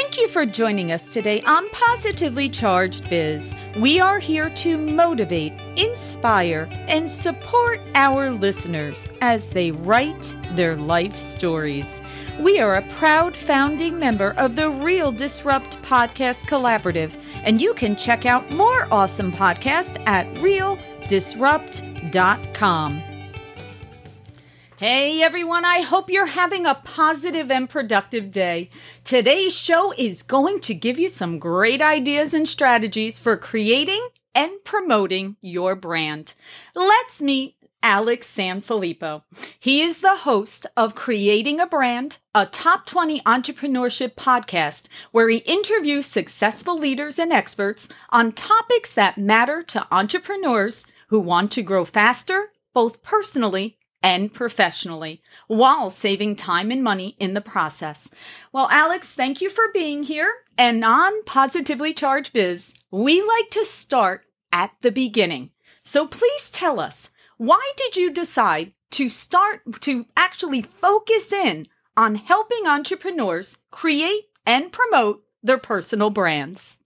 Thank you for joining us today on Positively Charged Biz. We are here to motivate, inspire, and support our listeners as they write their life stories. We are a proud founding member of the Real Disrupt Podcast Collaborative, and you can check out more awesome podcasts at realdisrupt.com. Hey everyone, I hope you're having a positive and productive day. Today's show is going to give you some great ideas and strategies for creating and promoting your brand. Let's meet Alex Sanfilippo. He is the host of Creating a Brand, a top 20 entrepreneurship podcast where he interviews successful leaders and experts on topics that matter to entrepreneurs who want to grow faster, both personally and professionally while saving time and money in the process. Well, Alex, thank you for being here. And on Positively Charged Biz, we like to start at the beginning. So please tell us, why did you decide to start to actually focus in on helping entrepreneurs create and promote their personal brands?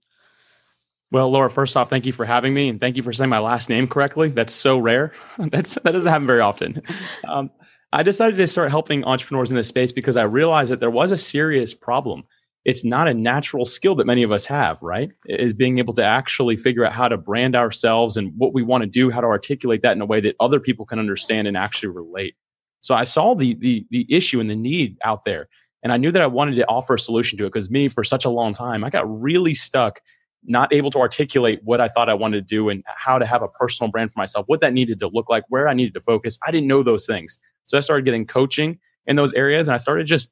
Well, Laura, first off, thank you for having me, and thank you for saying my last name correctly. That's so rare. That's that doesn't happen very often. Um, I decided to start helping entrepreneurs in this space because I realized that there was a serious problem. It's not a natural skill that many of us have, right? Is being able to actually figure out how to brand ourselves and what we want to do, how to articulate that in a way that other people can understand and actually relate. So I saw the the the issue and the need out there, and I knew that I wanted to offer a solution to it because me, for such a long time, I got really stuck not able to articulate what I thought I wanted to do and how to have a personal brand for myself, what that needed to look like, where I needed to focus. I didn't know those things. So I started getting coaching in those areas and I started just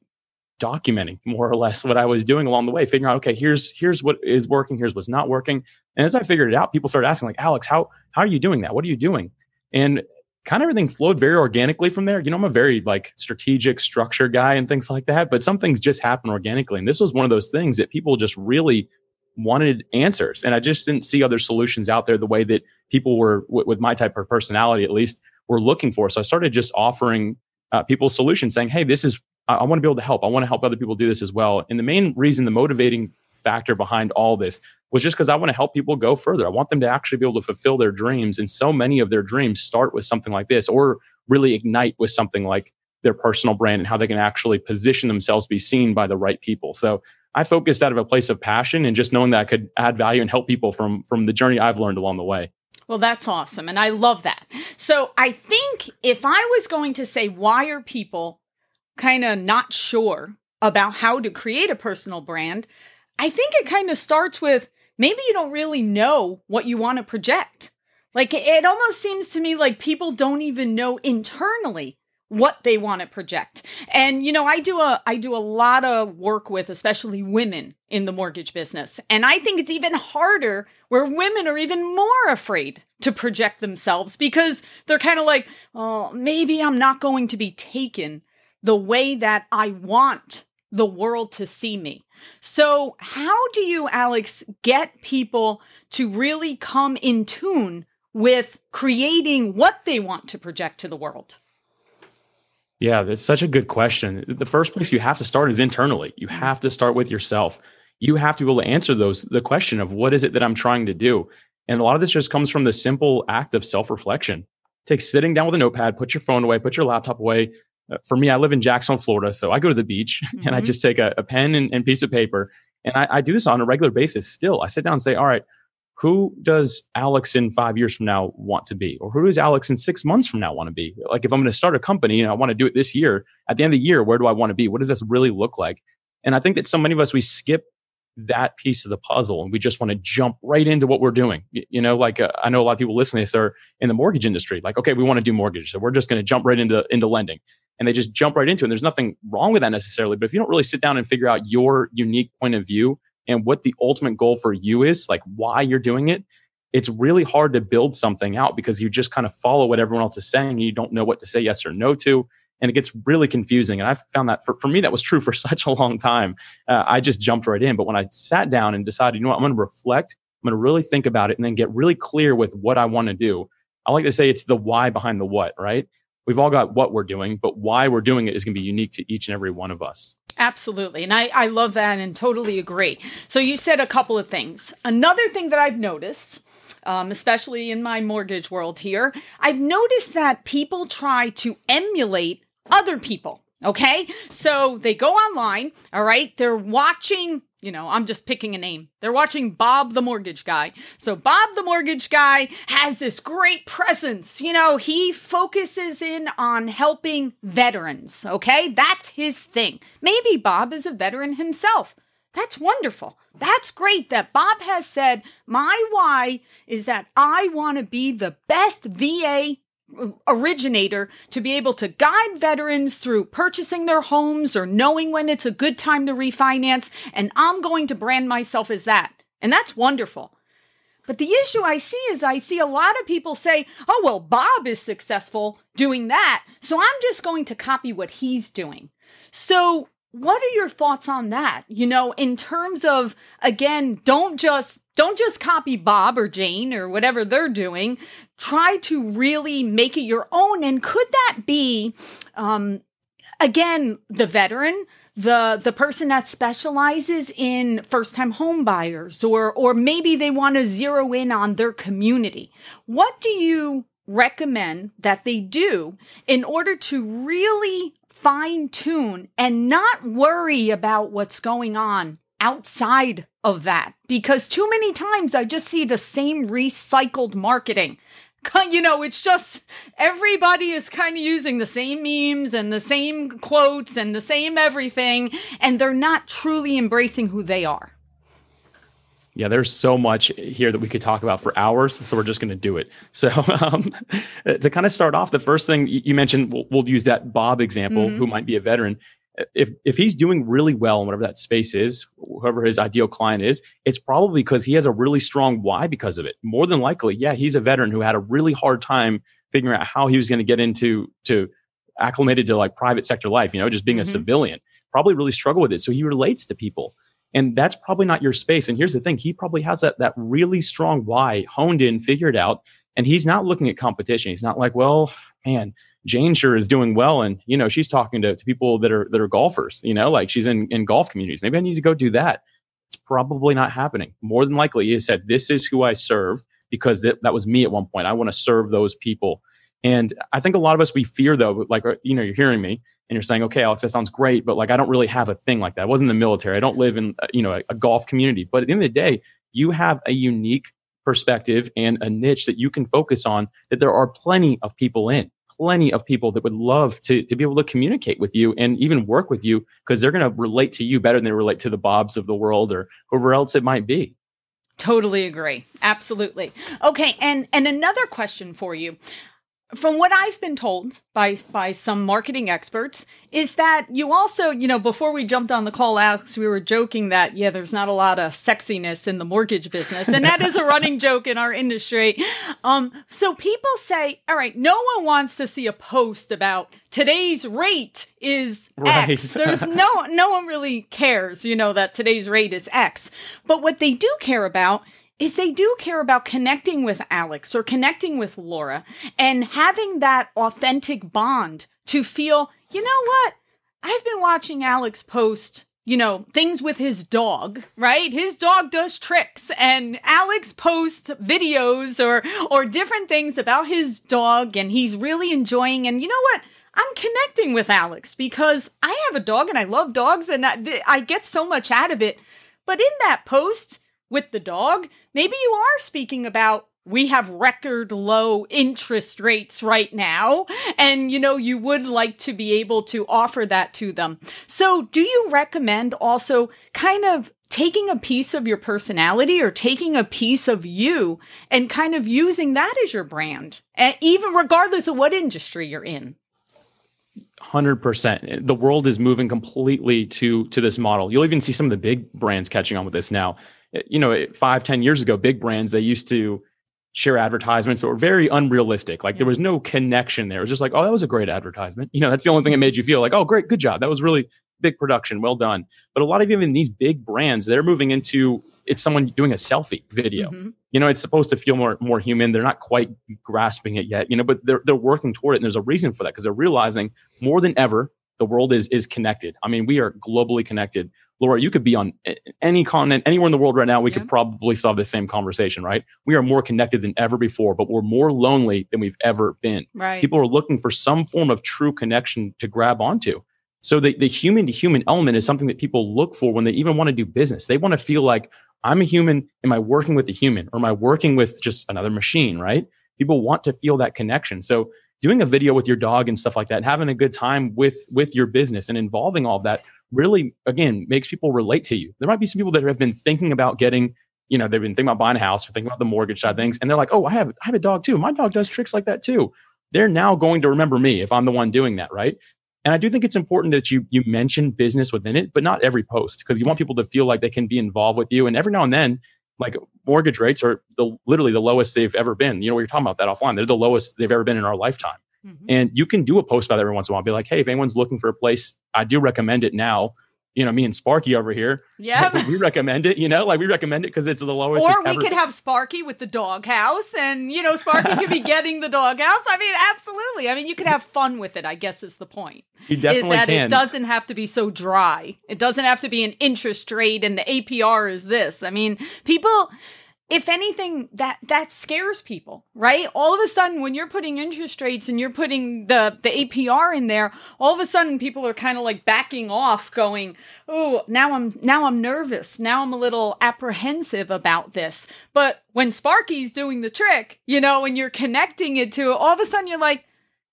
documenting more or less what I was doing along the way, figuring out, okay, here's here's what is working, here's what's not working. And as I figured it out, people started asking, like, Alex, how how are you doing that? What are you doing? And kind of everything flowed very organically from there. You know, I'm a very like strategic structure guy and things like that, but some things just happen organically. And this was one of those things that people just really wanted answers. And i just didn't see other solutions out there the way that people were w- with my type of personality at least were looking for. So i started just offering uh, people solutions saying hey this is i, I want to be able to help. I want to help other people do this as well. And the main reason the motivating factor behind all this was just because i want to help people go further. I want them to actually be able to fulfill their dreams. And so many of their dreams start with something like this or really ignite with something like their personal brand and how they can actually position themselves to be seen by the right people. So I focused out of a place of passion and just knowing that I could add value and help people from from the journey I've learned along the way. Well, that's awesome. And I love that. So I think if I was going to say, why are people kind of not sure about how to create a personal brand? I think it kind of starts with maybe you don't really know what you want to project. Like it almost seems to me like people don't even know internally what they want to project. And you know, I do a I do a lot of work with especially women in the mortgage business. And I think it's even harder where women are even more afraid to project themselves because they're kind of like, "Oh, maybe I'm not going to be taken the way that I want the world to see me." So, how do you Alex get people to really come in tune with creating what they want to project to the world? Yeah, that's such a good question. The first place you have to start is internally. You have to start with yourself. You have to be able to answer those the question of what is it that I'm trying to do? And a lot of this just comes from the simple act of self-reflection. Take sitting down with a notepad, put your phone away, put your laptop away. Uh, for me, I live in Jacksonville, Florida, so I go to the beach mm-hmm. and I mm-hmm. just take a, a pen and, and, piece of paper, and I, I do this on a regular basis. Still, I sit down and say, "All right, who does Alex in five years from now want to be? Or who does Alex in six months from now want to be? Like, if I'm going to start a company and I want to do it this year, at the end of the year, where do I want to be? What does this really look like? And I think that so many of us, we skip that piece of the puzzle and we just want to jump right into what we're doing. You know, like uh, I know a lot of people listening to this are in the mortgage industry. Like, okay, we want to do mortgage. So we're just going to jump right into, into lending and they just jump right into it. And there's nothing wrong with that necessarily. But if you don't really sit down and figure out your unique point of view and what the ultimate goal for you is, like why you're doing it, it's really hard to build something out because you just kind of follow what everyone else is saying. And you don't know what to say yes or no to. And it gets really confusing. And I found that for, for me, that was true for such a long time. Uh, I just jumped right in. But when I sat down and decided, you know what, I'm going to reflect, I'm going to really think about it and then get really clear with what I want to do. I like to say it's the why behind the what, right? We've all got what we're doing, but why we're doing it is going to be unique to each and every one of us. Absolutely. And I, I love that and totally agree. So you said a couple of things. Another thing that I've noticed, um, especially in my mortgage world here, I've noticed that people try to emulate other people. Okay. So they go online. All right. They're watching you know, I'm just picking a name. They're watching Bob the mortgage guy. So Bob the mortgage guy has this great presence. You know, he focuses in on helping veterans, okay? That's his thing. Maybe Bob is a veteran himself. That's wonderful. That's great that Bob has said, My why is that I want to be the best VA originator to be able to guide veterans through purchasing their homes or knowing when it's a good time to refinance. And I'm going to brand myself as that. And that's wonderful. But the issue I see is I see a lot of people say, oh, well, Bob is successful doing that. So I'm just going to copy what he's doing. So what are your thoughts on that? You know, in terms of, again, don't just don't just copy Bob or Jane or whatever they're doing. Try to really make it your own. And could that be, um, again, the veteran, the the person that specializes in first time home buyers, or or maybe they want to zero in on their community? What do you recommend that they do in order to really fine tune and not worry about what's going on outside of that because too many times I just see the same recycled marketing. You know, it's just everybody is kind of using the same memes and the same quotes and the same everything, and they're not truly embracing who they are. Yeah, there's so much here that we could talk about for hours, so we're just going to do it. So, um, to kind of start off, the first thing you mentioned, we'll, we'll use that Bob example, mm-hmm. who might be a veteran if if he's doing really well in whatever that space is, whoever his ideal client is, it's probably because he has a really strong why because of it. More than likely, yeah, he's a veteran who had a really hard time figuring out how he was going to get into to acclimated to like private sector life, you know, just being mm-hmm. a civilian. Probably really struggle with it. So he relates to people. And that's probably not your space. And here's the thing, he probably has that that really strong why honed in, figured out, and he's not looking at competition. He's not like, well, man, Jane sure is doing well, and you know she's talking to, to people that are that are golfers. You know, like she's in in golf communities. Maybe I need to go do that. It's probably not happening. More than likely, he said, "This is who I serve." Because that, that was me at one point. I want to serve those people. And I think a lot of us, we fear though, like, uh, you know, you're hearing me and you're saying, okay, Alex, that sounds great, but like, I don't really have a thing like that. I wasn't in the military. I don't live in, uh, you know, a, a golf community. But at the end of the day, you have a unique perspective and a niche that you can focus on that there are plenty of people in plenty of people that would love to, to be able to communicate with you and even work with you because they're going to relate to you better than they relate to the Bobs of the world or whoever else it might be. Totally agree. Absolutely. Okay, and and another question for you from what I've been told by by some marketing experts is that you also, you know, before we jumped on the call, Alex, we were joking that yeah, there's not a lot of sexiness in the mortgage business, and that is a running joke in our industry. Um, so people say, all right, no one wants to see a post about today's rate is right. X. There's no no one really cares, you know, that today's rate is X. But what they do care about is they do care about connecting with Alex or connecting with Laura and having that authentic bond to feel, you know what? I've been watching Alex post, you know, things with his dog, right? His dog does tricks and Alex posts videos or or different things about his dog and he's really enjoying and you know what? I'm connecting with Alex because I have a dog and I love dogs and I, I get so much out of it. But in that post, with the dog, maybe you are speaking about we have record low interest rates right now and you know you would like to be able to offer that to them. So, do you recommend also kind of taking a piece of your personality or taking a piece of you and kind of using that as your brand, eh, even regardless of what industry you're in? 100% the world is moving completely to to this model you'll even see some of the big brands catching on with this now you know, five ten years ago, big brands, they used to share advertisements that were very unrealistic. Like yeah. there was no connection there. It was just like, oh, that was a great advertisement. You know, that's the only thing that made you feel like, oh, great, good job. That was really big production. Well done. But a lot of even these big brands, they're moving into it's someone doing a selfie video. Mm-hmm. You know, it's supposed to feel more more human. They're not quite grasping it yet, you know, but they're they're working toward it. And there's a reason for that because they're realizing more than ever the world is is connected. I mean, we are globally connected. Laura, you could be on any continent, anywhere in the world right now. We yeah. could probably solve the same conversation, right? We are more connected than ever before, but we're more lonely than we've ever been. Right. People are looking for some form of true connection to grab onto. So the, the human to human element is something that people look for when they even want to do business. They want to feel like I'm a human. Am I working with a human or am I working with just another machine? Right. People want to feel that connection. So doing a video with your dog and stuff like that and having a good time with with your business and involving all of that really again makes people relate to you. There might be some people that have been thinking about getting you know they've been thinking about buying a house or thinking about the mortgage side things and they're like oh i have i have a dog too. My dog does tricks like that too. They're now going to remember me if i'm the one doing that right? And i do think it's important that you you mention business within it but not every post because you want people to feel like they can be involved with you and every now and then like mortgage rates are the literally the lowest they've ever been. You know we are talking about that offline. They're the lowest they've ever been in our lifetime Mm-hmm. And you can do a post about that every once in a while. Be like, hey, if anyone's looking for a place, I do recommend it now. You know, me and Sparky over here. Yeah. we recommend it, you know, like we recommend it because it's the lowest. Or we could been. have Sparky with the doghouse and, you know, Sparky could be getting the doghouse. I mean, absolutely. I mean, you could have fun with it, I guess is the point. You definitely is that can. it doesn't have to be so dry. It doesn't have to be an interest rate and the APR is this. I mean, people if anything that that scares people right? All of a sudden when you're putting interest rates and you're putting the the apr in there all of a sudden people are kind of like backing off going oh now i'm now i'm nervous. Now i'm a little apprehensive about this. But when sparky's doing the trick you know and you're connecting it to all of a sudden you're like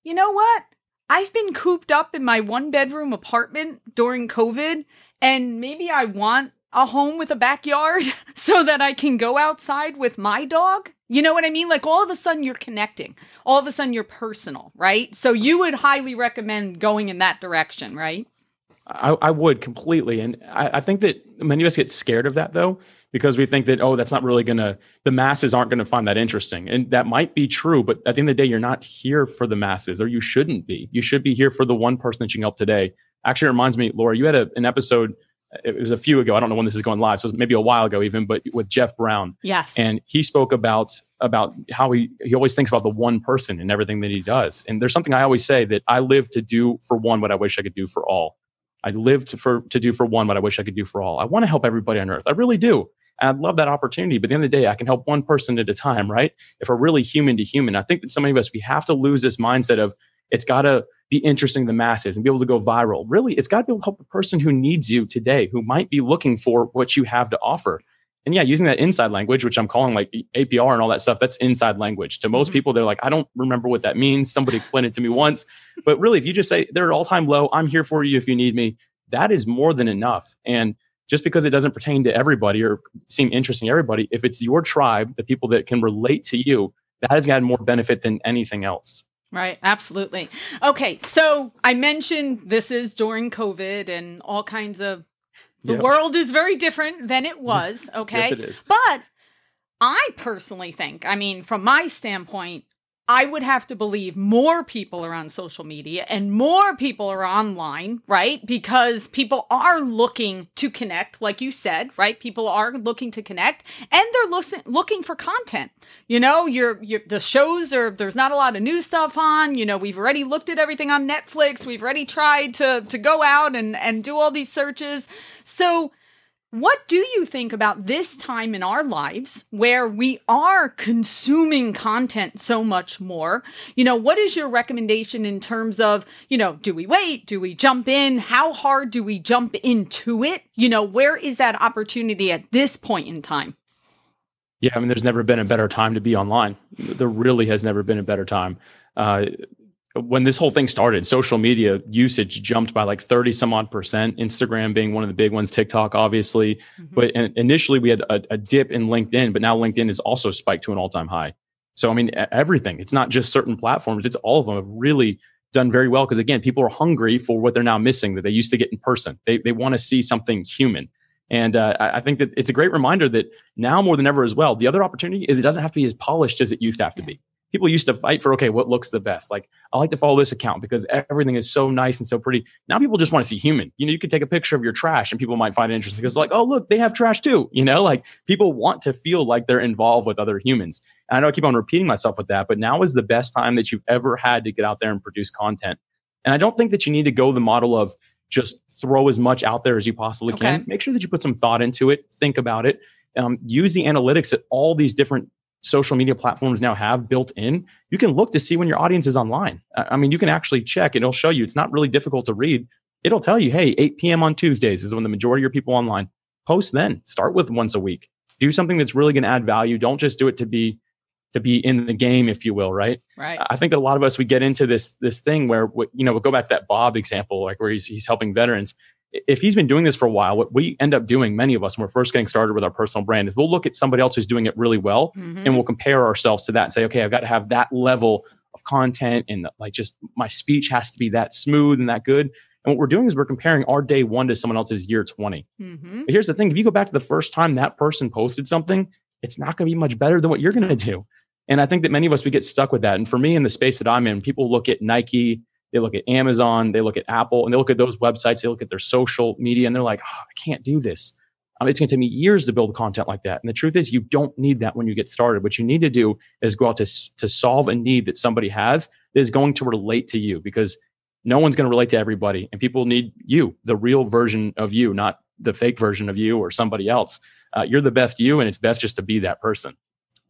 you know what? I've been cooped up in my one bedroom apartment during covid and maybe i want a home with a backyard so that I can go outside with my dog. You know what I mean? Like all of a sudden you're connecting. All of a sudden you're personal, right? So you would highly recommend going in that direction, right? I, I would completely. And I, I, think that many of us get scared of that though, because we think that, oh, that's not really going to, the masses aren't going to find that interesting. And that might be true. But at the end of the day, you're not here for the masses or you shouldn't be. You should be here for the one person that you can help today. Actually, reminds me, Laura, you had a, an episode it was a few ago. I don't know when this is going live, so maybe a while ago even, but with Jeff Brown. Yes. And he spoke about about how he he always thinks about the one person and everything that he does. And there's something I always say that I live to do for one what I wish I could do for all. I live to, for to do for one what I wish I could do for all. I want to help everybody on earth. I really do. And I love that opportunity. But at the end of the day, I can help one person at a time, right? If we're really human to human, I think that so many of us we have to lose this mindset of it's got to be interesting to the masses and be able to go viral. Really, it's got to be able to help the person who needs you today, who might be looking for what you have to offer. And yeah, using that inside language, which I'm calling like APR and all that stuff, that's inside language. To most mm-hmm. people, they're like, I don't remember what that means. Somebody explained it to me once. But really, if you just say they're all time low, I'm here for you if you need me, that is more than enough. And just because it doesn't pertain to everybody or seem interesting to everybody, if it's your tribe, the people that can relate to you, that has got more benefit than anything else. Right, absolutely. Okay, so I mentioned this is during COVID and all kinds of the yep. world is very different than it was, okay? yes, it is. But I personally think, I mean, from my standpoint, I would have to believe more people are on social media and more people are online, right? Because people are looking to connect, like you said, right? People are looking to connect and they're looking looking for content. You know, you're, you're the shows are there's not a lot of new stuff on. You know, we've already looked at everything on Netflix. We've already tried to to go out and and do all these searches. So what do you think about this time in our lives where we are consuming content so much more? You know, what is your recommendation in terms of, you know, do we wait? Do we jump in? How hard do we jump into it? You know, where is that opportunity at this point in time? Yeah, I mean, there's never been a better time to be online. There really has never been a better time. Uh, when this whole thing started, social media usage jumped by like 30 some odd percent, Instagram being one of the big ones, TikTok, obviously. Mm-hmm. But initially we had a, a, dip in LinkedIn, but now LinkedIn is also spiked to an all time high. So, I mean, everything, it's not just certain platforms, it's all of them have really done very well. Cause again, people are hungry for what they're now missing that they used to get in person. They, they want to see something human. And uh, I think that it's a great reminder that now more than ever as well, the other opportunity is it doesn't have to be as polished as it used to have to be people used to fight for okay what looks the best? Like i like to follow this account because everything is so nice and so pretty. Now people just want to see human. You know you could take a picture of your trash and people might find it interesting because like oh look they have trash too you know? Like people want to feel like they're involved with other humans. And i know i keep on repeating myself with that but now is the best time that you've ever had to get out there and produce content. And I don't think that you need to go the model of just throw as much out there as you possibly Okay. can. Make sure that you put some thought into it, think about it, um, use the analytics that all these different social media platforms now have built in. You can look to see when your audience is online. I mean, you can actually check, and it'll show you. It's not really difficult to read. It'll tell you, hey, 8 p.m. on Tuesdays is when the majority of your people online. Post then. Start with once a week. Do something that's really going to add value. Don't just do it to be to be in the game, if you will, right? Right. I think that a lot of us we get into this this thing where you know we'll go back to that Bob example, like where he's he's helping veterans. If he's been doing this for a while, what we end up doing, many of us, when we're first getting started with our personal brand, is we'll look at somebody else who's doing it really well, Mhm. and we'll compare ourselves to that and say, okay, I've got to have that level of content, and like just my speech has to be that smooth and that good. And what we're doing is we're comparing our day one to someone else's year twenty. Mhm. But here's the thing: if you go back to the first time that person posted something, it's not going to be much better than what you're going to do. And I think that many of us we get stuck with that. And for me, in the space that I'm in, people look at Nike, they look at Amazon, they look at Apple, and they look at those websites, they look at their social media, and they're like, oh, I can't do this. Um, it's going to take me years to build content like that. And the truth is, you don't need that when you get started. What you need to do is go out to to solve a need that somebody has that is going to relate to you because no one's going to relate to everybody, and people need you, the real version of you, not the fake version of you or somebody else. Uh, you're the best you, and it's best just to be that person.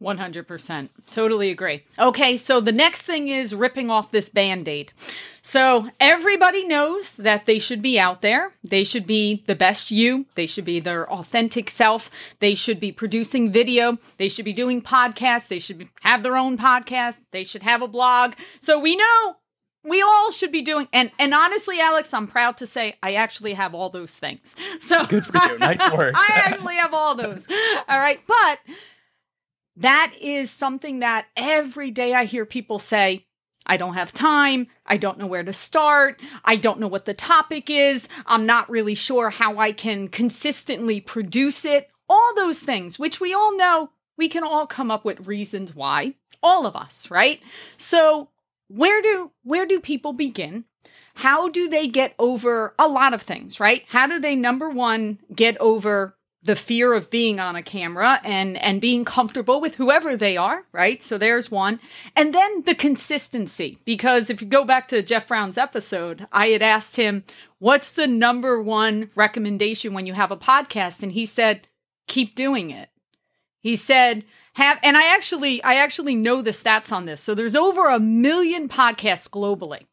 100%. Totally agree. Okay, so the next thing is ripping off this band aid. So everybody knows that they should be out there. They should be the best you. They should be their authentic self. They should be producing video. They should be doing podcasts. They should have their own podcast. They should have a blog. So we know we all should be doing and and honestly alex i'm proud to say i actually have all those things so Good for you. Nice work. i actually have all those all right but that is something that every day i hear people say I don't have time. I don't know where to start. I don't know what the topic is. I'm not really sure how I can consistently produce it. All those things, which we all know, we can all come up with reasons why. All of us, right? So, where do where do people begin? How do they get over a lot of things, right? How do they number 1 get over the fear of being on a camera and and being comfortable with whoever they are, right? So there's one. And then the consistency because if you go back to Jeff Brown's episode, I had asked him, "What's the number one recommendation when you have a podcast?" and he said, "Keep doing it." He said, have and I actually I actually know the stats on this. So there's over a million podcasts globally.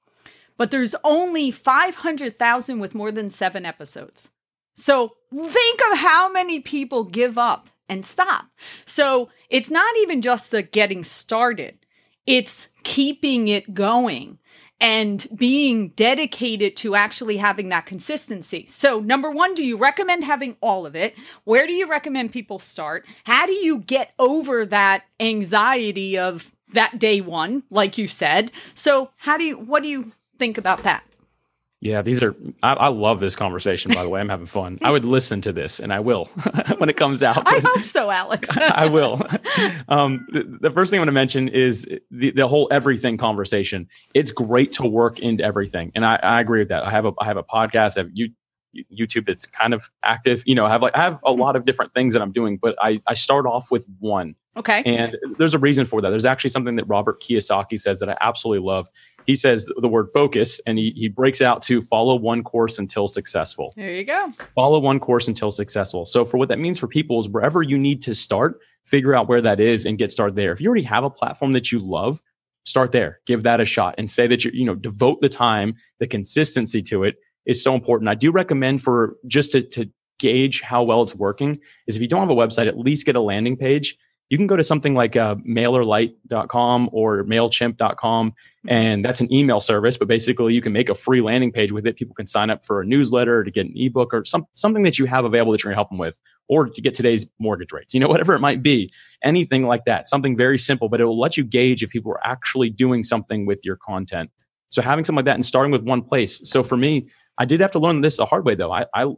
But there's only 500,000 with more than 7 episodes. So think of how many people give up and stop. So it's not even just the getting started, it's keeping it going and being dedicated to actually having that consistency. So, number one, do you recommend having all of it? Where do you recommend people start? How do you get over that anxiety of that day one, like you said? So, how do you, what do you think about that? Yeah, these are. I, I love this conversation. By the way, I'm having fun. I would listen to this, and I will when it comes out. I hope so, Alex. I will. Um, the, the first thing I want to mention is the, the whole everything conversation. It's great to work into everything, and I, I agree with that. I have a I have a podcast. I have you, YouTube that's kind of active. You know, I have like I have a lot of different things that I'm doing, but I I start off with one, Okay. and there's a reason for that. There's actually something that Robert Kiyosaki says that I absolutely love. He says the word focus, and he he breaks out to follow one course until successful There you go. follow one course until successful. So for what that means for people is wherever you need to start, figure out where that is and get started there. If you already have a platform that you love, start there. Give that a shot and say that you you know devote the time, the consistency to it is so important. I do recommend for just to, to gauge how well it's working is if you don't have a website, at least get a landing page. You can go to something like uh, mailerlite.com or mailchimp.com and that's an email service but basically you can make a free landing page with it. People can sign up for a newsletter to get an ebook or some, something that you have available that you're going to help them with or to get today's mortgage rates you know whatever it might be anything like that something very simple but it will let you gauge if people are actually doing something with your content. So having something like that and starting with one place. So for me i did have to learn this the hard way though. I, I,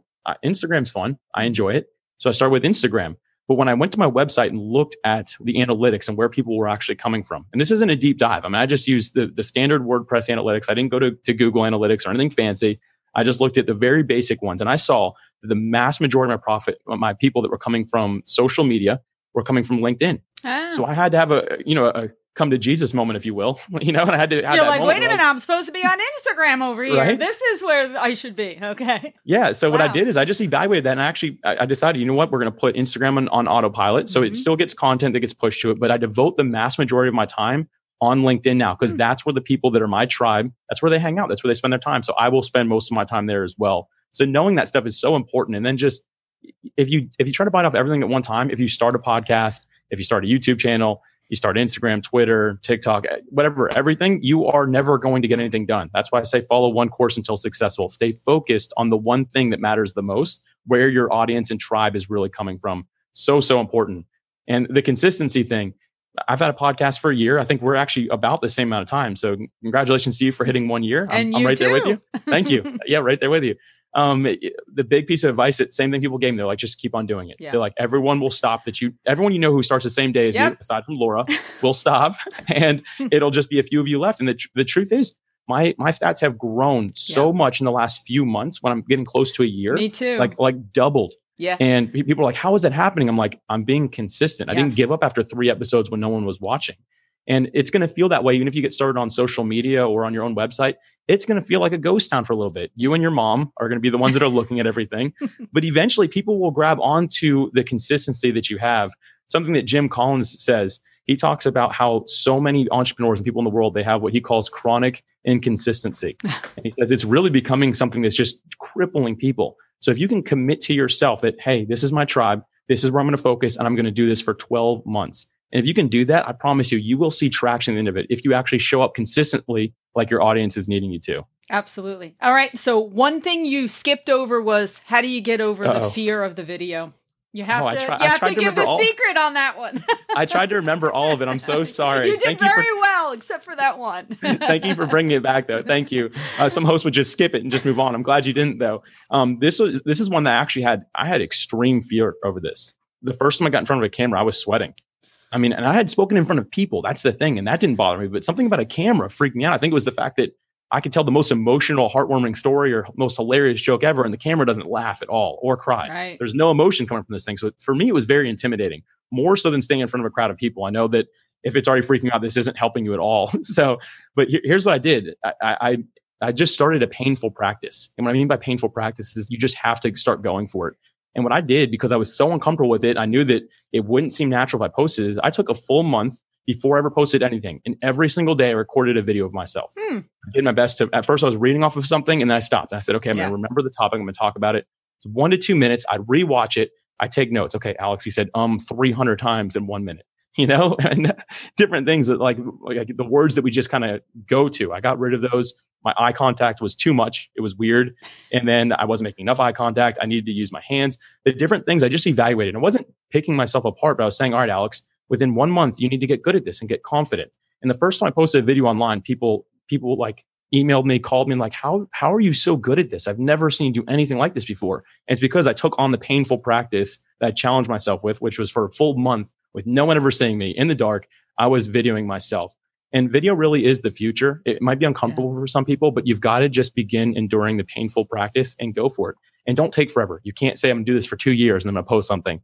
instagram's fun. I enjoy it. So i started with instagram but when I went to my website and looked at the analytics and where people were actually coming from, and this isn't a deep dive. I mean, I just used the, the standard WordPress analytics. I didn't go to, to Google Analytics or anything fancy. I just looked at the very basic ones and I saw the mass majority of my profit, my people that were coming from social media were coming from LinkedIn. Ah. So I had to have a, you know, a come to Jesus moment, if you will. You know, and I had to. Have You're like, wait a minute, I'm supposed to be on Instagram over here. Right? This is where I should be. Okay. Yeah. So what I did is I just evaluated that and I actually I decided, you know what, we're going to put Instagram on, on autopilot. So Mhm. it still gets content that gets pushed to it, but I devote the mass majority of my time on LinkedIn now because Hmm. that's where the people that are my tribe, that's where they hang out. That's where they spend their time. So I will spend most of my time there as well. So knowing that stuff is so important. And then just if you if you try to bite off everything at one time, if you start a podcast, if you start a YouTube channel, you start Instagram, Twitter, TikTok, eh, whatever, everything, you are never going to get anything done. That's why I say follow one course until successful. Stay focused on the one thing that matters the most, where your audience and tribe is really coming from. So, so important. And the consistency thing, I've had a podcast for a year. I think we're actually about the same amount of time. So, congratulations to you for hitting one year. I'm, I'm right there with you. Thank you. yeah, right there with you. Um, it- the big piece of advice that same thing people gave me, they're like, just keep on doing it. Yeah. They're like, everyone will stop that you, everyone you know who starts the same day as you, aside from Laura, will stop and it'll just be a few of you left. And the, tr- the truth is, my, my stats have grown so Yeah. much in the last few months when I'm getting close to a year, Me too. like, like doubled. yeah. And pe- people are like, how is that happening? I'm like, I'm being consistent. I didn't give up after three episodes when no one was watching. And it's going to feel that way, even if you get started on social media or on your own website. It's going to feel like a ghost town for a little bit. You and your mom are going to be the ones that are looking at everything. But eventually, people will grab onto the consistency that you have. Something that Jim Collins says. He talks about how so many entrepreneurs and people in the world they have what he calls chronic inconsistency. and he says it's really becoming something that's just crippling people. So if you can commit to yourself that, hey, this is my tribe, this is where I'm going to focus, and I'm going to do this for 12 months. And if you can do that, I promise you, you will see traction at the end of it if you actually show up consistently like your audience is needing you to. Absolutely. All right. So one thing you skipped over was how do you get over the Uh-oh. fear of the video? You have Oh, to. try- you I have tried to to give the all- secret on that one. I tried to remember all of it. I'm so sorry. you did Thank you very for well, except for that one. Thank you for bringing it back, though. Thank you. Uh, some hosts would just skip it and just move on. I'm glad you didn't, though. Um, this was this is one that I actually had. I had extreme fear over this. The first time I got in front of a camera, I was sweating. I mean, and I had spoken in front of people. That's the thing, and that didn't bother me. But something about a camera freaked me out. I think it was the fact that I could tell the most emotional, heartwarming story or most hilarious joke ever, and the camera doesn't laugh at all or cry. Right. There's no emotion coming from this thing. So for me, it was very intimidating, more so than staying in front of a crowd of people. I know that if it's already freaking out, this isn't helping you at all. so, but here- here's what I did. I, I, I just started a painful practice. And what I mean by painful practice is you just have to start going for it. And what I did, because I was so uncomfortable with it, I knew that it wouldn't seem natural if I posted, is I took a full month before I ever posted anything. And every single day I recorded a video of myself. Hmm. I did my best to, at first I was reading off of something and then I stopped. And I said, okay, I'm Yeah. going to remember the topic. I'm going to talk about it. One to two minutes. I'd rewatch it. I take notes. Okay, Alex, he said, um, 300 times in one minute, you know, and different things that like, like the words that we just kind of go to. I got rid of those. My eye contact was too much. It was weird. And then I wasn't making enough eye contact. I needed to use my hands. The different things I just evaluated. I wasn't picking myself apart, but I was saying, all right, Alex, within one month, you need to get good at this and get confident. And the first time I posted a video online, people, people like emailed me, called me, and like, how, how are you so good at this? I've never seen you do anything like this before. And it's because I took on the painful practice that I challenged myself with, which was for a full month with no one ever seeing me in the dark. I was videoing myself. And video really is the future. It might be uncomfortable for some people, but you've got to just begin enduring the painful practice and go for it. And don't take forever. You can't say I'm gonna do this for two years and I'm gonna post something.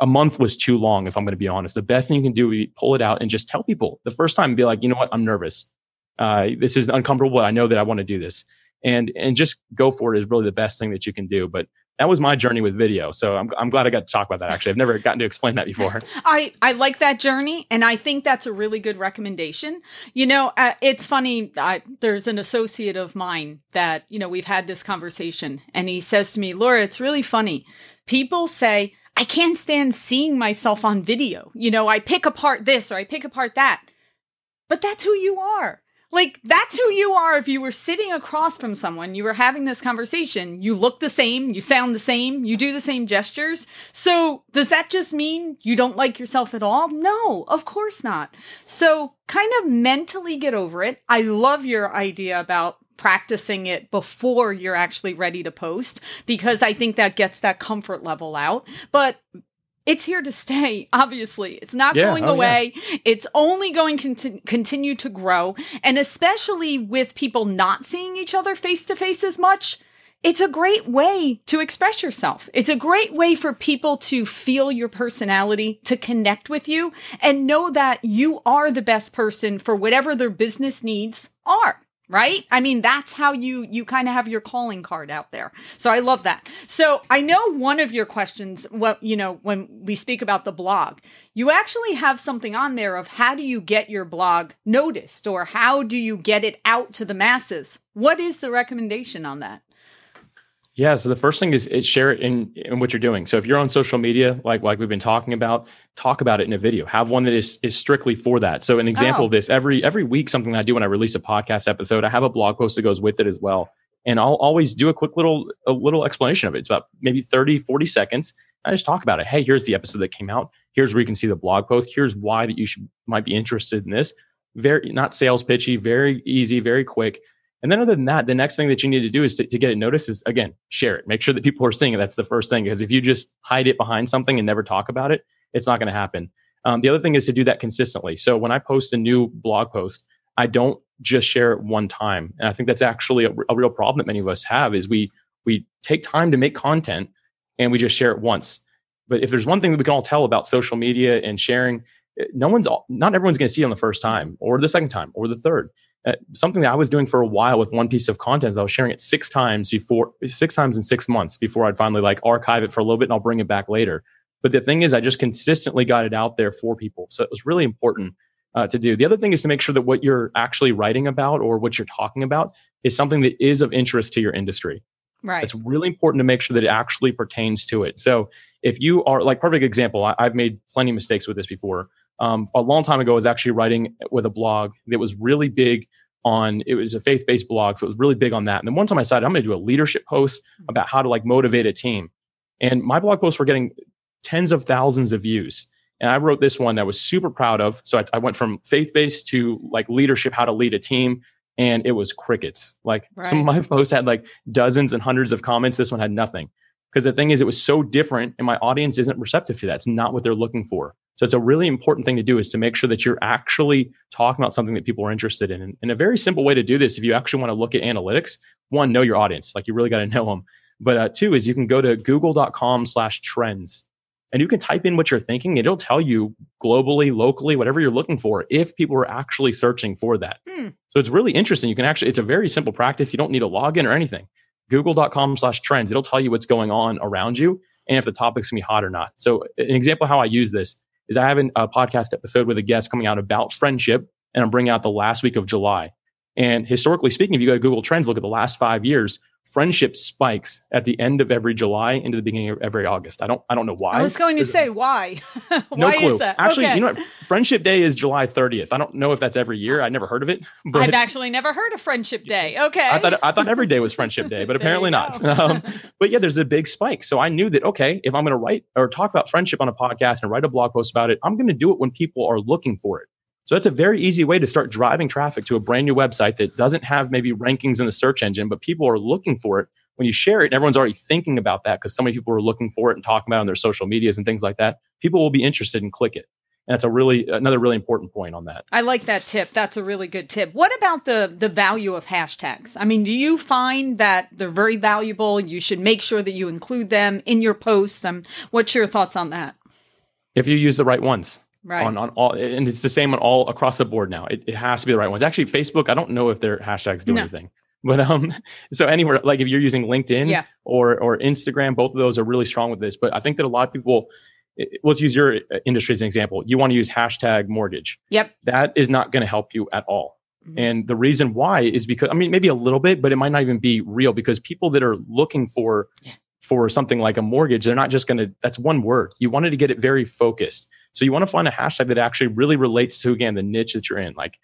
A month was too long, if I'm gonna be honest. The best thing you can do is pull it out and just tell people the first time, be like, you know what, I'm nervous. Uh, this is uncomfortable, but I know that I want to do this. And and just go for it is really the best thing that you can do. But that was my journey with video. So I'm I'm glad I got to talk about that. Actually, I've never gotten to explain that before. I I like that journey, and I think that's a really good recommendation. You know, uh, it's funny. I, there's an associate of mine that you know we've had this conversation, and he says to me, "Laura, it's really funny. People say." I can't stand seeing myself on video. You know, I pick apart this or I pick apart that. But that's who you are. Like, that's who you are. If you were sitting across from someone, you were having this conversation, you look the same, you sound the same, you do the same gestures. So, does that just mean you don't like yourself at all? No, of course not. So, kind of mentally get over it. I love your idea about practicing it before you're actually ready to post because I think that gets that comfort level out. But it's here to stay, obviously. It's not Yeah, going oh, yeah. away. It's only going to conti- continue to grow. And especially with people not seeing each other face to face as much, it's a great way to express yourself. It's a great way for people to feel your personality, to connect with you, and know that you are the best person for whatever their business needs are right? I mean that's how you you kind of have your calling card out there. So i love that. So i know one of your questions what you know when we speak about the blog you actually have something on there of how do you get your blog noticed or how do you get it out to the masses? What is the recommendation on that yeah. So the first thing is, is share it in, in what you're doing. So if you're on social media, like like we've been talking about, talk about it in a video. Have one that is is strictly for that. So an example oh. of this every every week, something that I do when I release a podcast episode, I have a blog post that goes with it as well. And I'll always do a quick little a little explanation of it. It's about maybe 30, 40 seconds. I just talk about it. Hey, here's the episode that came out. Here's where you can see the blog post. Here's why that you should might be interested in this. Very not sales pitchy, very easy, very quick. And then other than that, the next thing that you need to do is to, to, get it noticed is again, share it. Make sure that people are seeing it. That's the first thing. Because if you just hide it behind something and never talk about it, it's not going to happen. Um, the other thing is to do that consistently. So when I post a new blog post, I don't just share it one time. And I think that's actually a, a real problem that many of us have is we we take time to make content and we just share it once. But if there's one thing that we can all tell about social media and sharing, eh, no one's not everyone's going to see it on the first time or the second time or the third uh, something that I was doing for a while with one piece of content. is I was sharing it six times before, six times in six months before I'd finally like archive it for a little bit and I'll bring it back later. But the thing is, I just consistently got it out there for people. So it was really important uh, to do. The other thing is to make sure that what you're actually writing about or what you're talking about is something that is of interest to your industry. Right. It's really important to make sure that it actually pertains to it. So if you are like perfect example, I, have made plenty of mistakes with this before um, a long time ago, I was actually writing with a blog that was really big on it was a faith-based blog so it was really big on that. And then one time i decided i'm going to do a leadership post about how to like motivate a team. And my blog posts were getting tens of thousands of views. And i wrote this one that I was super proud of. So I, I went from faith-based to like leadership how to lead a team and it was crickets. Like right. some of my posts had like dozens and hundreds of comments. This one had nothing. Because the thing is it was so different and my audience isn't receptive to that. It's not what they're looking for so it's a really important thing to do is to make sure that you're actually talking about something that people are interested in. And, and a very simple way to do this, if you actually want to look at analytics, one, know your audience. Like you really got to know them. But uh, two is you can go to google.com slash trends and you can type in what you're thinking. It'll tell you globally, locally, whatever you're looking for, if people are actually searching for that. Hmm. So it's really interesting. You can actually, it's a very simple practice. You don't need a login or anything. Google.com slash trends. It'll tell you what's going on around you and if the topic's gonna be hot or not. So an example how I use this is I have a podcast episode with a guest coming out about friendship, and I'm bringing out the last week of July. And historically speaking, if you go to Google Trends, look at the last five years, friendship spikes at the end of every July into the beginning of every August. I don't I don't know why. I was going to say why. why no clue. is that? Actually, okay. you know what? Friendship Day is July 30th. I don't know if that's every year. I never heard of it. But I've actually never heard of Friendship Day. Okay. I thought I thought every day was Friendship Day, but apparently not. Um, but yeah, there's a big spike. So I knew that okay, if I'm going to write or talk about friendship on a podcast and write a blog post about it, I'm going to do it when people are looking for it. So that's a very easy way to start driving traffic to a brand new website that doesn't have maybe rankings in the search engine, but people are looking for it. When you share it, and everyone's already thinking about that because so many people are looking for it and talking about it on their social medias and things like that. People will be interested and click it. And that's a really another really important point on that. I like that tip. That's a really good tip. What about the the value of hashtags? I mean, do you find that they're very valuable? You should make sure that you include them in your posts. Um, what's your thoughts on that? If you use the right ones right. on, on all and it's the same on all across the board now it, it has to be the right ones actually facebook i don't know if their hashtags do no. anything but um so anywhere like if you're using linkedin yeah. or or instagram both of those are really strong with this but i think that a lot of people let's use your uh, industry as an example you want to use hashtag mortgage yep that is not going to help you at all mm-hmm. and the reason why is because i mean maybe a little bit but it might not even be real because people that are looking for yeah. for something like a mortgage they're not just going to that's one word you wanted to get it very focused so you want to find a hashtag that actually really relates to again the niche that you're in, like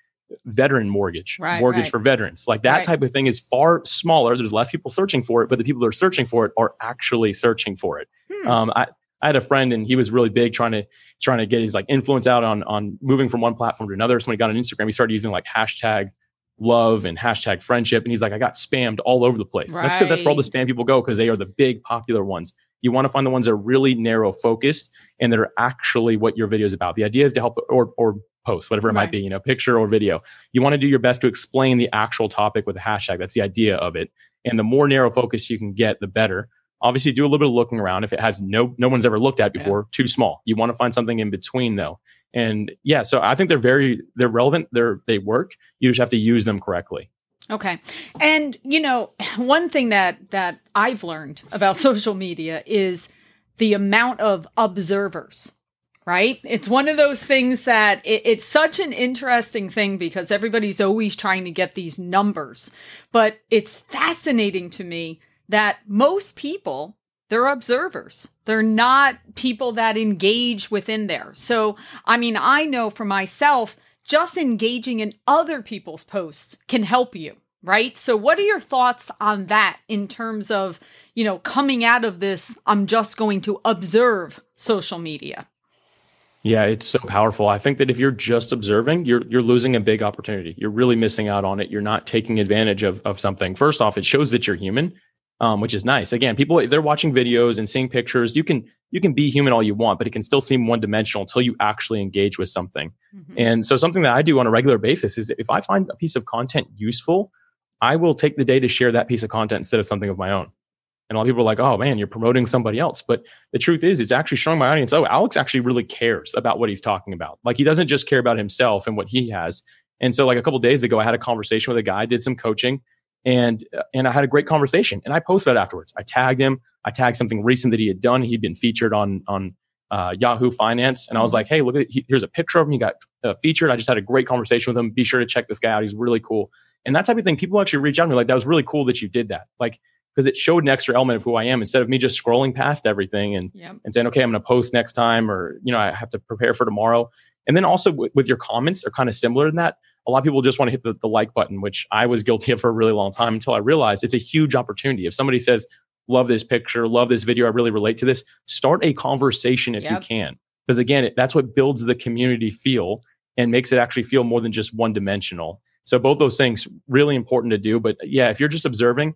veteran mortgage, right, mortgage right. for veterans. Like that right. type of thing is far smaller. There's less people searching for it, but the people that are searching for it are actually searching for it. Hmm. Um, I, I had a friend and he was really big trying to trying to get his like influence out on on moving from one platform to another. So when he got on Instagram, he started using like hashtag love and hashtag friendship. And he's like, I got spammed all over the place. Right. That's because that's where all the spam people go because they are the big popular ones. You want to find the ones that are really narrow focused and that are actually what your video is about. The idea is to help or, or post, whatever it right. might be, you know, picture or video. You want to do your best to explain the actual topic with a hashtag. That's the idea of it. And the more narrow focus you can get, the better. Obviously, do a little bit of looking around. If it has no no one's ever looked at before, yeah. too small. You want to find something in between though. And yeah, so I think they're very they're relevant. They're they work. You just have to use them correctly. Okay. And you know, one thing that that I've learned about social media is the amount of observers right? It's one of those things that it, it's such an interesting thing because everybody's always trying to get these numbers. But it's fascinating to me that most people, they're observers. They're not people that engage within there. So, I mean, I know for myself, just engaging in other people's posts can help you right? So what are your thoughts on that in terms of, you know, coming out of this I'm just going to observe social media? Yeah, it's so powerful. I think that if you're just observing, you're you're losing a big opportunity. You're really missing out on it. You're not taking advantage of of something. First off, it shows that you're human, um, which is nice. Again, people they're watching videos and seeing pictures. You can you can be human all you want, but it can still seem one dimensional until you actually engage with something. Mm-hmm. And so, something that I do on a regular basis is if I find a piece of content useful, I will take the day to share that piece of content instead of something of my own. And a lot of people are like, oh man, you're promoting somebody else. But the truth is, it's actually showing my audience, oh, Alex actually really cares about what he's talking about. Like he doesn't just care about himself and what he has. And so like a couple days ago, I had a conversation with a guy, did some coaching and, and I had a great conversation and I posted it afterwards. I tagged him. I tagged something recent that he had done. He'd been featured on, on, uh, Yahoo Finance. And I was mm-hmm. like, hey, look at here's a picture of him. He got uh, featured. I just had a great conversation with him. Be sure to check this guy out. He's really cool. And that type of thing, people actually reach out to me like, that was really cool that you did that. Like, because it showed an extra element of who I am instead of me just scrolling past everything and yep. and saying, okay, I'm going to post next time, or you know, I have to prepare for tomorrow. And then also w- with your comments are kind of similar than that. A lot of people just want to hit the, the like button, which I was guilty of for a really long time until I realized it's a huge opportunity. If somebody says, love this picture, love this video, I really relate to this, start a conversation if yep. you can. Because again, it, that's what builds the community feel and makes it actually feel more than just one dimensional. So both those things really important to do. But uh, yeah, if you're just observing,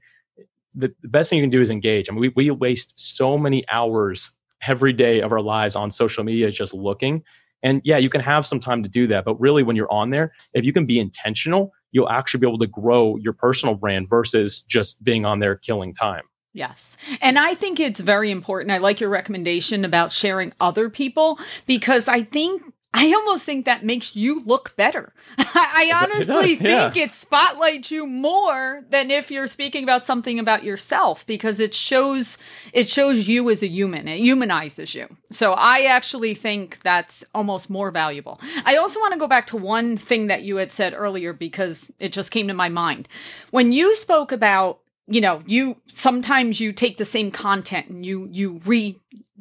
the, the best thing you can do is engage. I mean, we, we waste so many hours every day of our lives on social media just looking. And yeah, you can have some time to do that. But really, when you're on there, if you can be intentional, you'll actually be able to grow your personal brand versus just being on there killing time. Yes. And I think it's very important. I like your recommendation about sharing other people because I think I almost think that makes you look better. I honestly it does, yeah. think it spotlights you more than if you're speaking about something about yourself because it shows it shows you as a human. It humanizes you. So I actually think that's almost more valuable. I also want to go back to one thing that you had said earlier because it just came to my mind. When you spoke about you know you sometimes you take the same content and you you re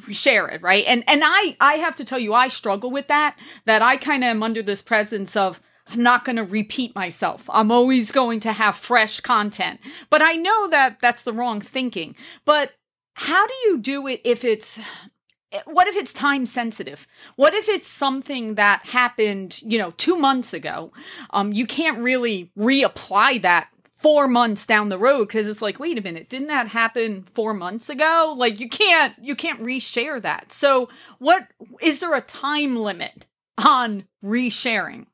share it right? And and i i have to tell you i struggle with that that i kind of am under this presence of i'm not going to repeat myself. I'm always going to have fresh content. But i know that that's the wrong thinking. But how do you do it if it's what if it's time sensitive? What if it's something that happened you know two months ago? Um you can't really reapply that four months down the road because it's like wait a minute didn't that happen four months ago? Like you can't you can't reshare that. So what is there a time limit on resharing?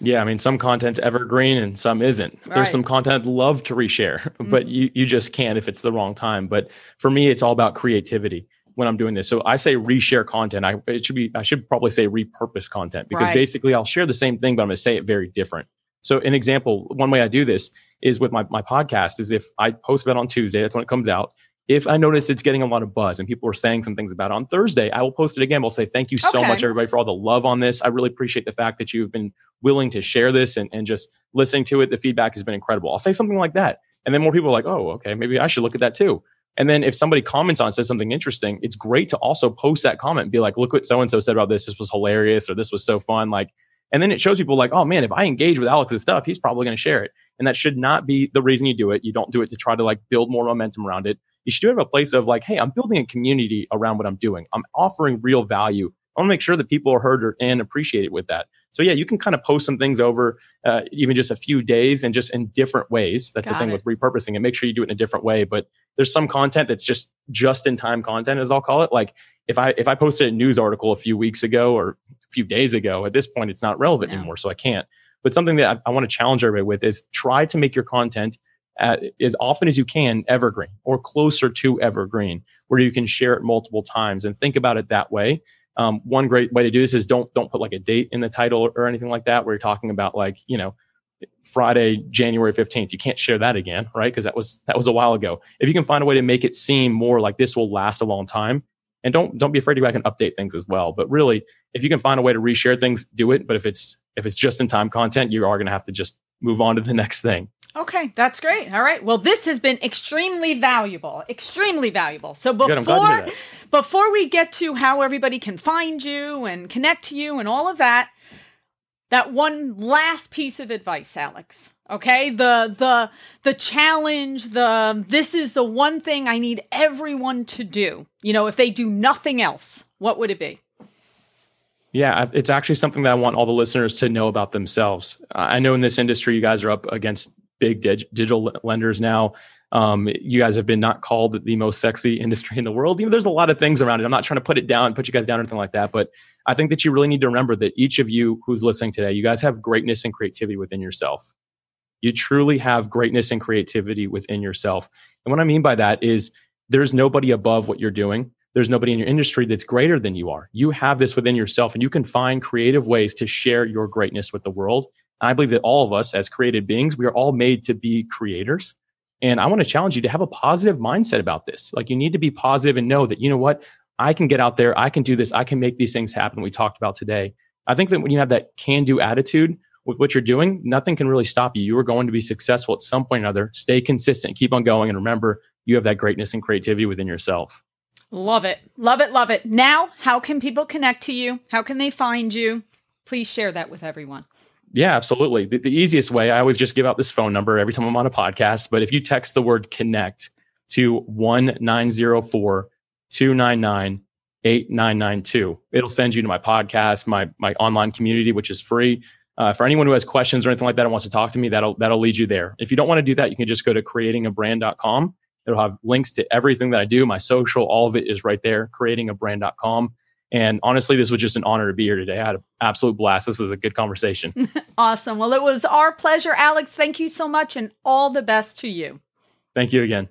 Yeah i mean some content's evergreen and some isn't. Right. there's some content I'd love to reshare mm-hmm. but you, you just can't if it's the wrong time. But for me it's all about creativity when i'm doing this. So i say reshare content. I it should be i should probably say repurpose content because right. basically i'll share the same thing but i'm going to say it very different so an example, one way I do this is with my, my podcast is if I post about on Tuesday, that's when it comes out. If I notice it's getting a lot of buzz and people are saying some things about it on Thursday, I will post it again. I'll say, thank you so okay. much, everybody, for all the love on this. I really appreciate the fact that you've been willing to share this and, and just listening to it. The feedback has been incredible. I'll say something like that. And then more people are like, oh, okay, maybe I should look at that too. And then if somebody comments on it says something interesting, it's great to also post that comment and be like, look what so and so said about this. This was hilarious or this was so fun. Like and then it shows people like, oh man, if I engage with Alex's stuff, he's probably going to share it. And that should not be the reason you do it. You don't do it to try to like build more momentum around it. You should have a place of like, hey, I'm building a community around what I'm doing. I'm offering real value. I want to make sure that people are heard and appreciated with that. So yeah, you can kind of post some things over uh, even just a few days and just in different ways. That's Got the thing it. with repurposing and make sure you do it in a different way. But there's some content that's just just in time content, as I'll call it. Like if I if I posted a news article a few weeks ago or a few days ago, at this point it's not relevant no. anymore, so I can't. But something that I, I want to challenge everybody with is try to make your content at, as often as you can evergreen or closer to evergreen, where you can share it multiple times and think about it that way. Um, one great way to do this is don't don't put like a date in the title or anything like that, where you're talking about like you know Friday, January 15th. You can't share that again, right? Because that was that was a while ago. If you can find a way to make it seem more like this will last a long time, and don't don't be afraid to go back and update things as well. But really, if you can find a way to reshare things, do it. But if it's if it's just in time content, you are going to have to just move on to the next thing. Okay, that's great. All right. Well, this has been extremely valuable. Extremely valuable. So before before we get to how everybody can find you and connect to you and all of that, that one last piece of advice, Alex. Okay? The the the challenge, the um, this is the one thing I need everyone to do. You know, if they do nothing else, what would it be? Yeah, it's actually something that I want all the listeners to know about themselves. I know in this industry, you guys are up against big dig- digital lenders now. Um, you guys have been not called the most sexy industry in the world. You know, there's a lot of things around it. I'm not trying to put it down, put you guys down, or anything like that. But I think that you really need to remember that each of you who's listening today, you guys have greatness and creativity within yourself. You truly have greatness and creativity within yourself. And what I mean by that is there's nobody above what you're doing. There's nobody in your industry that's greater than you are. You have this within yourself, and you can find creative ways to share your greatness with the world I believe that all of us as created beings, we are all made to be creators. And I want to challenge you to have a positive mindset about this. Like you need to be positive and know that, you know what, I can get out there, I can do this, I can make these things happen. We talked about today. I think that when you have that can do attitude with what you're doing, nothing can really stop you. You are going to be successful at some point or another. Stay consistent, keep on going. And remember, you have that greatness and creativity within yourself. Love it. Love it. Love it. Now, how can people connect to you? How can they find you? Please share that with everyone. Yeah, absolutely. The, the, easiest way, I always just give out this phone number every time I'm on a podcast. But if you text the word connect to 1904 299 8992, it'll send you to my podcast, my, my online community, which is free. Uh, for anyone who has questions or anything like that and wants to talk to me, that'll, that'll lead you there. If you don't want to do that, you can just go to creatingabrand.com. It'll have links to everything that I do, my social, all of it is right there, creatingabrand.com. And honestly, this was just an honor to be here today. I had an absolute blast. This was a good conversation. awesome. Well, it was our pleasure, Alex. Thank you so much and all the best to you. Thank you again.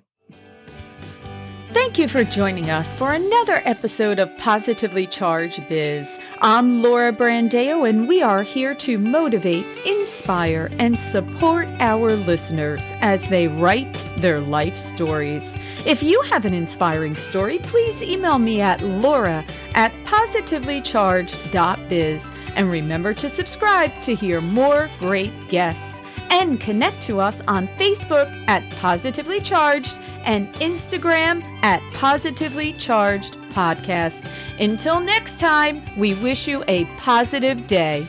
Thank you for joining us for another episode of Positively Charged Biz. I'm Laura Brandeo, and we are here to motivate, inspire, and support our listeners as they write their life stories. If you have an inspiring story, please email me at laura at positivelycharged.biz. And remember to subscribe to hear more great guests and connect to us on Facebook at Positively Charged and Instagram at Positively Charged Podcast. Until next time, we wish you a positive day.